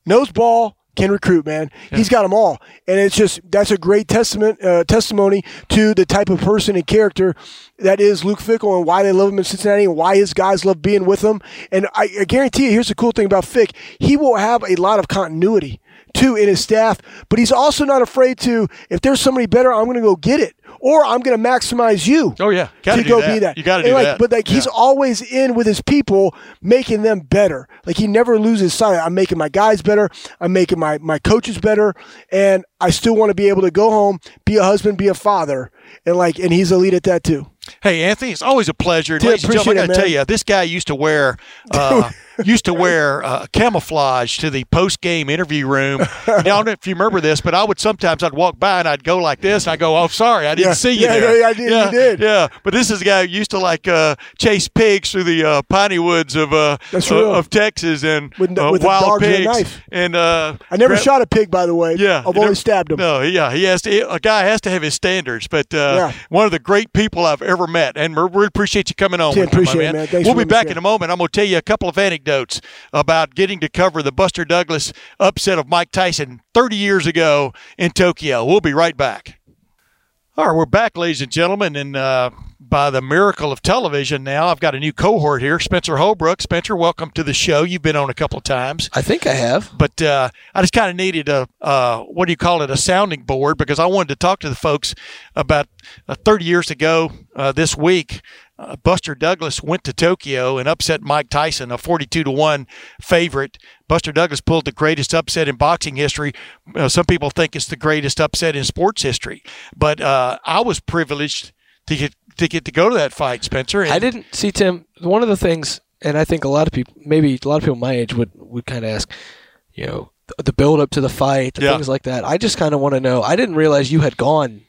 knows ball, can recruit, man. He's got them all. And it's just, that's a great testament, uh, testimony to the type of person and character that is Luke Fickell and why they love him in Cincinnati and why his guys love being with him. And I, I guarantee you, here's the cool thing about Fick. He will have a lot of continuity too in his staff, but he's also not afraid to, if there's somebody better, I'm going to go get it. Or I'm going to maximize you Oh yeah. Gotta to go that. be that. You got to do like, that. But like he's always in with his people, making them better. Like he never loses sight. I'm making my guys better. I'm making my my coaches better, and I still want to be able to go home, be a husband, be a father, and like, and he's a lead at that too. Hey Anthony, it's always a pleasure. Dude, Ladies and gentlemen, I got to tell you, this guy used to wear *laughs* uh, used to wear uh, camouflage to the post game interview room. *laughs* And I don't know if you remember this, but I would sometimes I'd walk by and I'd go like this, and I go, "Oh, sorry, I didn't Yeah. see you Yeah, there." yeah, I did, you Yeah, did. Yeah, but this is a guy who used to like uh, chase pigs through the uh, piney woods of uh, of, Texas and With uh, with wild and pigs. knife. And uh, I never gra- shot a pig, by the way. yeah, I've only stabbed him. No, yeah, he has to. A guy has to have his standards, but uh, Yeah. one of the great people I've ever met, and we appreciate you coming on. Tim, with me, appreciate it, man. man. Thanks we'll be back in a moment. I'm going to tell you a couple of anecdotes about getting to cover the Buster Douglas upset of Mike Tyson 30 years ago in Tokyo. We'll be right back. All right, we're back, ladies and gentlemen, and uh, by the miracle of television, now I've got a new cohort here, Spencer Holbrook. Spencer, welcome to the show. You've been on a couple of times I think I have. but uh, I just kind of needed a uh, what do you call it a sounding board because I wanted to talk to the folks about uh, 30 years ago uh, this week. Uh, Buster Douglas went to Tokyo and upset Mike Tyson, a 42 to one favorite. Buster Douglas pulled the greatest upset in boxing history. Uh, some people think it's the greatest upset in sports history, but uh, I was privileged to get to get to go to that fight, Spencer. and- I didn't see Tim. One of the things, and I think a lot of people, maybe a lot of people my age would would kind of ask, you know, the, the build up to the fight, Yeah. things like that. I just kind of want to know. I didn't realize you had gone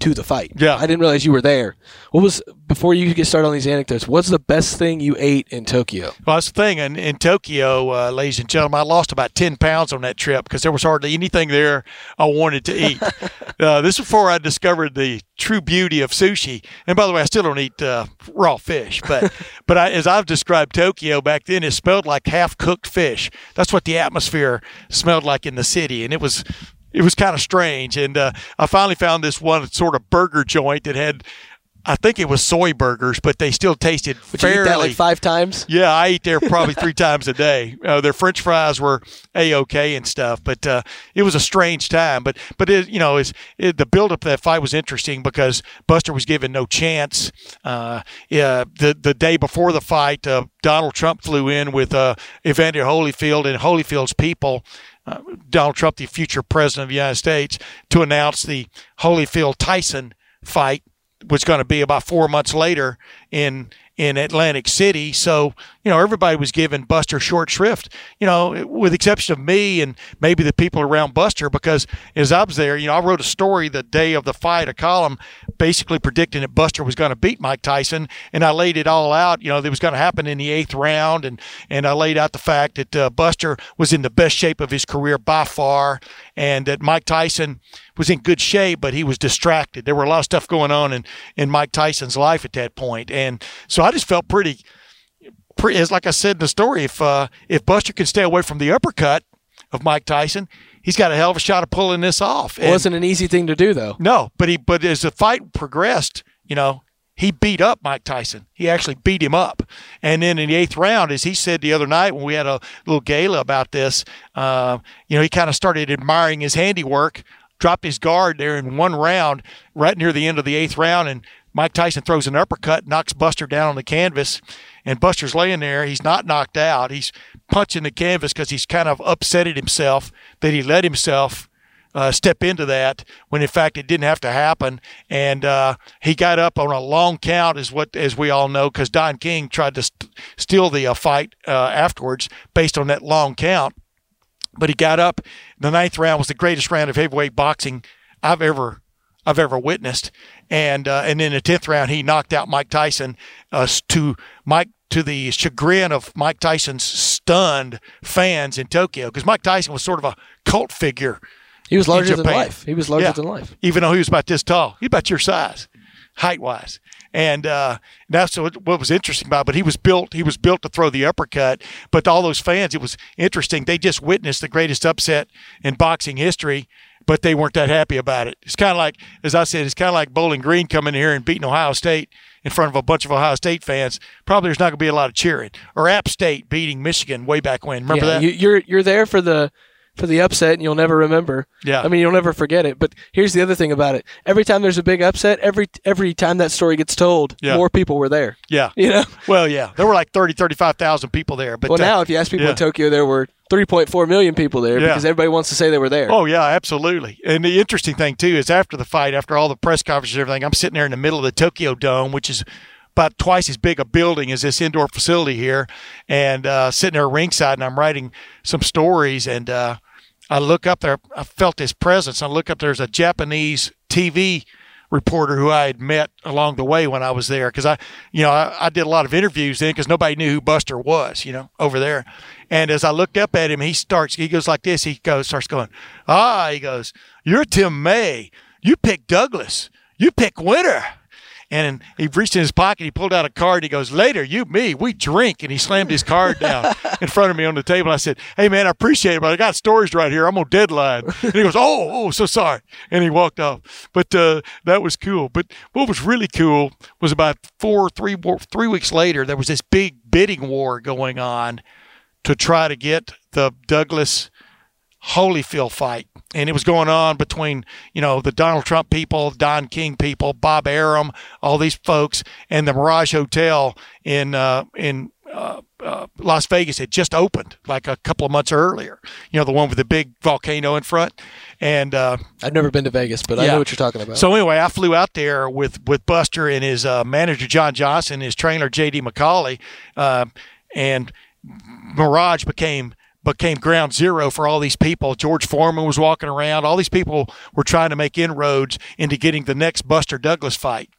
to the fight. Yeah. I didn't realize you were there. What was before you get started on these anecdotes? What's the best thing you ate in Tokyo? Well, that's the thing. In, in Tokyo, uh, ladies and gentlemen, I lost about 10 pounds on that trip because there was hardly anything there I wanted to eat. *laughs* uh, this is before I discovered the true beauty of sushi. And by the way, I still don't eat uh, raw fish. But, *laughs* but I, as I've described Tokyo back then, it smelled like half cooked fish. That's what the atmosphere smelled like in the city. And it was. It was kind of strange, and uh, I finally found this one sort of burger joint that had, I think it was soy burgers, but they still tasted Would you fairly. eat that like five times? Yeah, I eat there probably three *laughs* times a day. Uh, their French fries were a okay and stuff, but uh, it was a strange time. But but it, you know, is it, the build up of that fight was interesting because Buster was given no chance. Uh, yeah, the the day before the fight, uh, Donald Trump flew in with uh, Evander Holyfield and Holyfield's people. Uh, Donald Trump, the future president of the United States, to announce the Holyfield Tyson fight was going to be about four months later in in Atlantic City. So, you know, everybody was giving Buster short shrift, you know, with exception of me and maybe the people around Buster, because as I was there, you know, I wrote a story the day of the fight, a column basically predicting that Buster was going to beat Mike Tyson. And I laid it all out, you know, that was going to happen in the eighth round. And, and I laid out the fact that uh, Buster was in the best shape of his career by far and that Mike Tyson was in good shape, but he was distracted. There were a lot of stuff going on in, in Mike Tyson's life at that point. And so I just felt pretty, pretty as like I said in the story, if, uh, if Buster can stay away from the uppercut of Mike Tyson, he's got a hell of a shot of pulling this off. It wasn't an easy thing to do, though. No, but he, but as the fight progressed, you know, he beat up Mike Tyson. He actually beat him up. And then in the eighth round, as he said the other night when we had a little gala about this, uh, you know, he kind of started admiring his handiwork, dropped his guard there in one round, right near the end of the eighth round, and Mike Tyson throws an uppercut, knocks Buster down on the canvas, and Buster's laying there. He's not knocked out. He's punching the canvas because he's kind of upsetted himself that he let himself uh, step into that when in fact it didn't have to happen. And uh, he got up on a long count, as what as we all know, because Don King tried to st- steal the uh, fight uh, afterwards based on that long count. But he got up. The ninth round was the greatest round of heavyweight boxing I've ever I've ever witnessed. And uh, and in the tenth round, he knocked out Mike Tyson uh, to Mike to the chagrin of Mike Tyson's stunned fans in Tokyo because Mike Tyson was sort of a cult figure he was larger than life. He was larger Yeah. than life. even though he was about this tall. He's about your size, height wise. And uh, that's what, what was interesting about. it. But he was built. He was built to throw the uppercut. But to all those fans, it was interesting. They just witnessed the greatest upset in boxing history, but they weren't that happy about it. It's kind of like, as I said, it's kind of like Bowling Green coming here and beating Ohio State in front of a bunch of Ohio State fans. Probably there's not going to be a lot of cheering. Or App State beating Michigan way back when. Remember yeah, that? You, you're you're there for the for the upset, and you'll never remember. Yeah. I mean, you'll never forget it. But here's the other thing about it: every time there's a big upset, every every time that story gets told, Yeah. more people were there. yeah. You know. Well, yeah. There were like 30, 35,000 people there. But Well, uh, now if you ask people yeah. in Tokyo, there were 3.4 million people there Yeah. because everybody wants to say they were there. Oh yeah, absolutely. And the interesting thing too is after the fight, after all the press conferences and everything, I'm sitting there in the middle of the Tokyo Dome, which is about twice as big a building as this indoor facility here, and uh, sitting there ringside, and I'm writing some stories, and uh, I look up there, I felt his presence. I look up there's a Japanese TV reporter who I had met along the way when I was there because I, you know, I, I did a lot of interviews then because nobody knew who Buster was, you know, over there. And as I looked up at him, he starts, he goes like this. He goes, starts going, ah, he goes, you're Tim May. You pick Douglas. You pick Winter. And he reached in his pocket, he pulled out a card. He goes, Later, you, me, we drink. And he slammed his card down *laughs* in front of me on the table. I said, Hey, man, I appreciate it, but I got stories right here. I'm on deadline. And he goes, Oh, oh, so sorry. And he walked off. But uh, that was cool. But what was really cool was about four, three, four, three weeks later, there was this big bidding war going on to try to get the Douglas Holyfield fight. And it was going on between, you know, the Donald Trump people, Don King people, Bob Arum, all these folks, and the Mirage Hotel in uh, in uh, uh, Las Vegas had just opened like a couple of months earlier. You know, the one with the big volcano in front. And uh, I've never been to Vegas, but I know what you're talking about. so anyway, I flew out there with with Buster and his uh, manager John Johnson, his trainer J.D. McCauley, uh, and Mirage became became ground zero for all these people. George Foreman was walking around. All these people were trying to make inroads into getting the next Buster Douglas fight.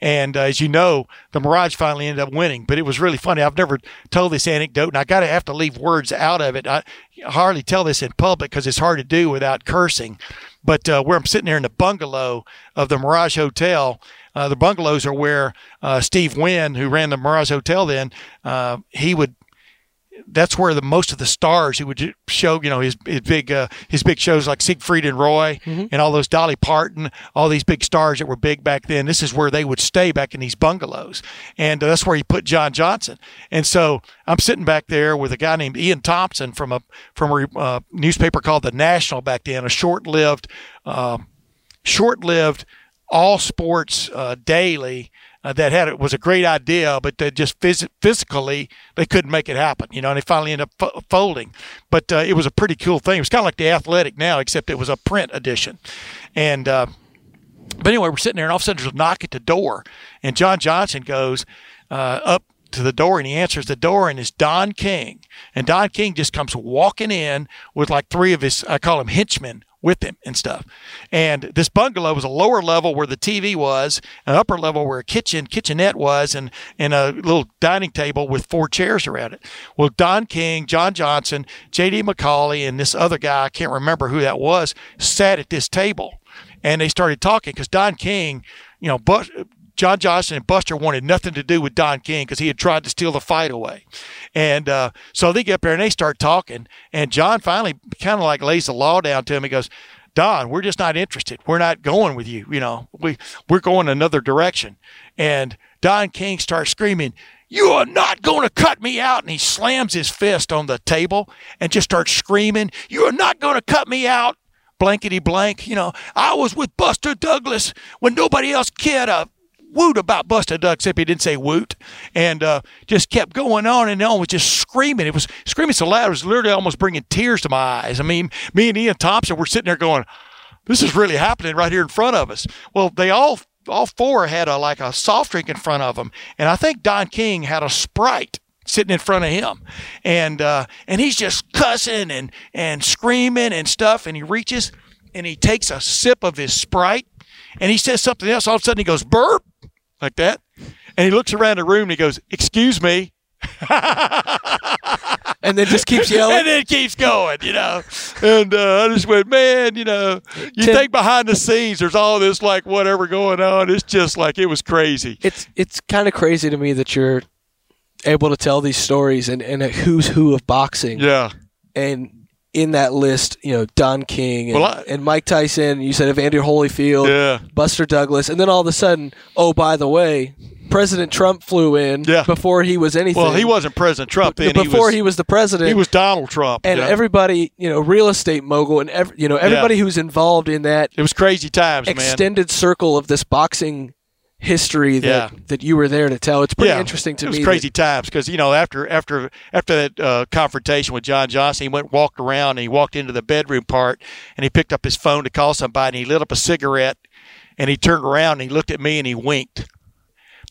And uh, as you know, the Mirage finally ended up winning. But it was really funny. I've never told this anecdote, and I got to have to leave words out of it. I hardly tell this in public because it's hard to do without cursing. But uh, where I'm sitting there in the bungalow of the Mirage Hotel, uh, the bungalows are where uh, Steve Wynn, who ran the Mirage Hotel then, uh, he would that's where the most of the stars who would show, you know, his, his big uh, his big shows like Siegfried and Roy and all those Dolly Parton, all these big stars that were big back then. This is where they would stay back in these bungalows, and uh, that's where he put John Johnson. And so I'm sitting back there with a guy named Ian Thomsen from a from a uh, newspaper called the National back then, a short-lived. Uh, short-lived all sports uh, daily uh, that had it was a great idea, but they just phys- physically they couldn't make it happen. You know, and they finally ended up fo- folding. But uh, it was a pretty cool thing. It was kind of like the Athletic now, except it was a print edition. And uh, but anyway, we're sitting there, and all of a sudden there's a knock at the door, and John Johnson goes uh, up to the door and he answers the door and it's Don King. And Don King just comes walking in with like three of his, I call him henchmen with him and stuff. And this bungalow was a lower level where the TV was, an upper level where a kitchen, kitchenette was, and, and a little dining table with four chairs around it. Well, Don King, John Johnson, J.D. McCauley, and this other guy, I can't remember who that was, sat at this table. And they started talking because Don King, you know, but John Johnson and Buster wanted nothing to do with Don King because he had tried to steal the fight away. And uh, so they get up there and they start talking. And John finally kind of like lays the law down to him. He goes, Don, we're just not interested. We're not going with you. You know, we, we're going another direction. And Don King starts screaming, you are not going to cut me out. And he slams his fist on the table and just starts screaming, You are not going to cut me out. Blankety blank. You know, I was with Buster Douglas when nobody else cared a woot about Buster Ducks except he didn't say woot, and uh, just kept going on and on, was just screaming. It was screaming so loud, it was literally almost bringing tears to my eyes. I mean, me and Ian Thomsen were sitting there going, "This is really happening right here in front of us." Well, they all all four had a like a soft drink in front of them, and I think Don King had a Sprite sitting in front of him, and uh, and he's just cussing and and screaming and stuff, and he reaches and he takes a sip of his Sprite, and he says something else. All of a sudden, he goes burp like that, and he looks around the room and he goes, "Excuse me." *laughs* and then just keeps *laughs* yelling. and then keeps going, you know. And uh, I just went, man, you know, you Tim- think behind the scenes there's all this like whatever going on. It's just like it was crazy. It's it's kind of crazy to me that you're able to tell these stories and, and a who's who of boxing. Yeah. And in that list, you know, Don King and, Well, I- and Mike Tyson. You said Evander Holyfield, Yeah. Buster Douglas, and then all of a sudden, oh by the way, President Trump flew in Yeah. before he was anything. Well, he wasn't President Trump then. before he was, the president. he was Donald Trump. and know? everybody, you know, real estate mogul, and ev- you know everybody who's involved in that it was crazy times, man. extended circle of this boxing history that Yeah. that you were there to tell. It's pretty interesting to it me. was that- crazy times because you know after after after that uh, confrontation with John Johnson, he went walked around and he walked into the bedroom part and he picked up his phone to call somebody and he lit up a cigarette and he turned around and he looked at me and he winked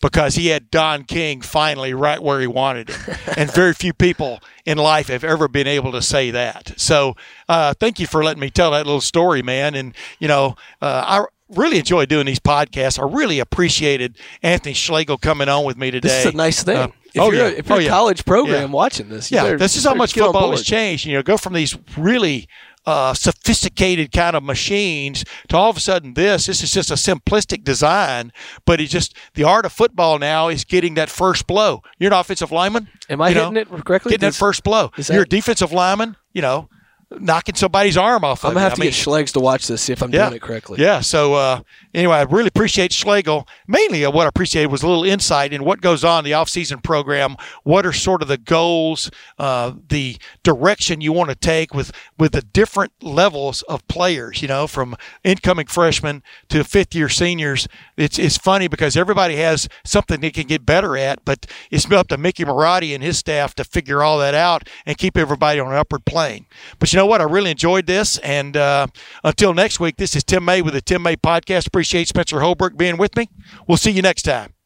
because he had Don King finally right where he wanted him, *laughs* and very few people in life have ever been able to say that. So uh, thank you for letting me tell that little story, man. And you know uh, I. Really enjoy doing these podcasts. I really appreciated Anthony Schlegel coming on with me today. This is a nice thing. Uh, if oh, you're, yeah. if you're Oh, yeah. college program Yeah. watching this, Yeah, better- this is how much football has changed. You know, go from these really uh, sophisticated kind of machines to all of a sudden this. This is just a simplistic design, but it's just the art of football now is getting that first blow. You're an offensive lineman. Am I you know, hitting it correctly? Getting that first blow. is You're a defensive lineman. You know, knocking somebody's arm off. I'm gonna have I to mean, get Schlegs to watch this, see if I'm yeah, doing it correctly. Yeah. So uh, anyway, I really appreciate Schlegel. Mainly, uh, what I appreciated was a little insight in what goes on in the off-season program. What are sort of the goals, uh, the direction you want to take with with the different levels of players. You know, from incoming freshmen to fifth-year seniors. It's it's funny because everybody has something they can get better at, but it's up to Mickey Marotti and his staff to figure all that out and keep everybody on an upward plane. But you know what? I really enjoyed this. And uh, until next week, this is Tim May with the Tim May Podcast. Appreciate Spencer Holbrook being with me. We'll see you next time.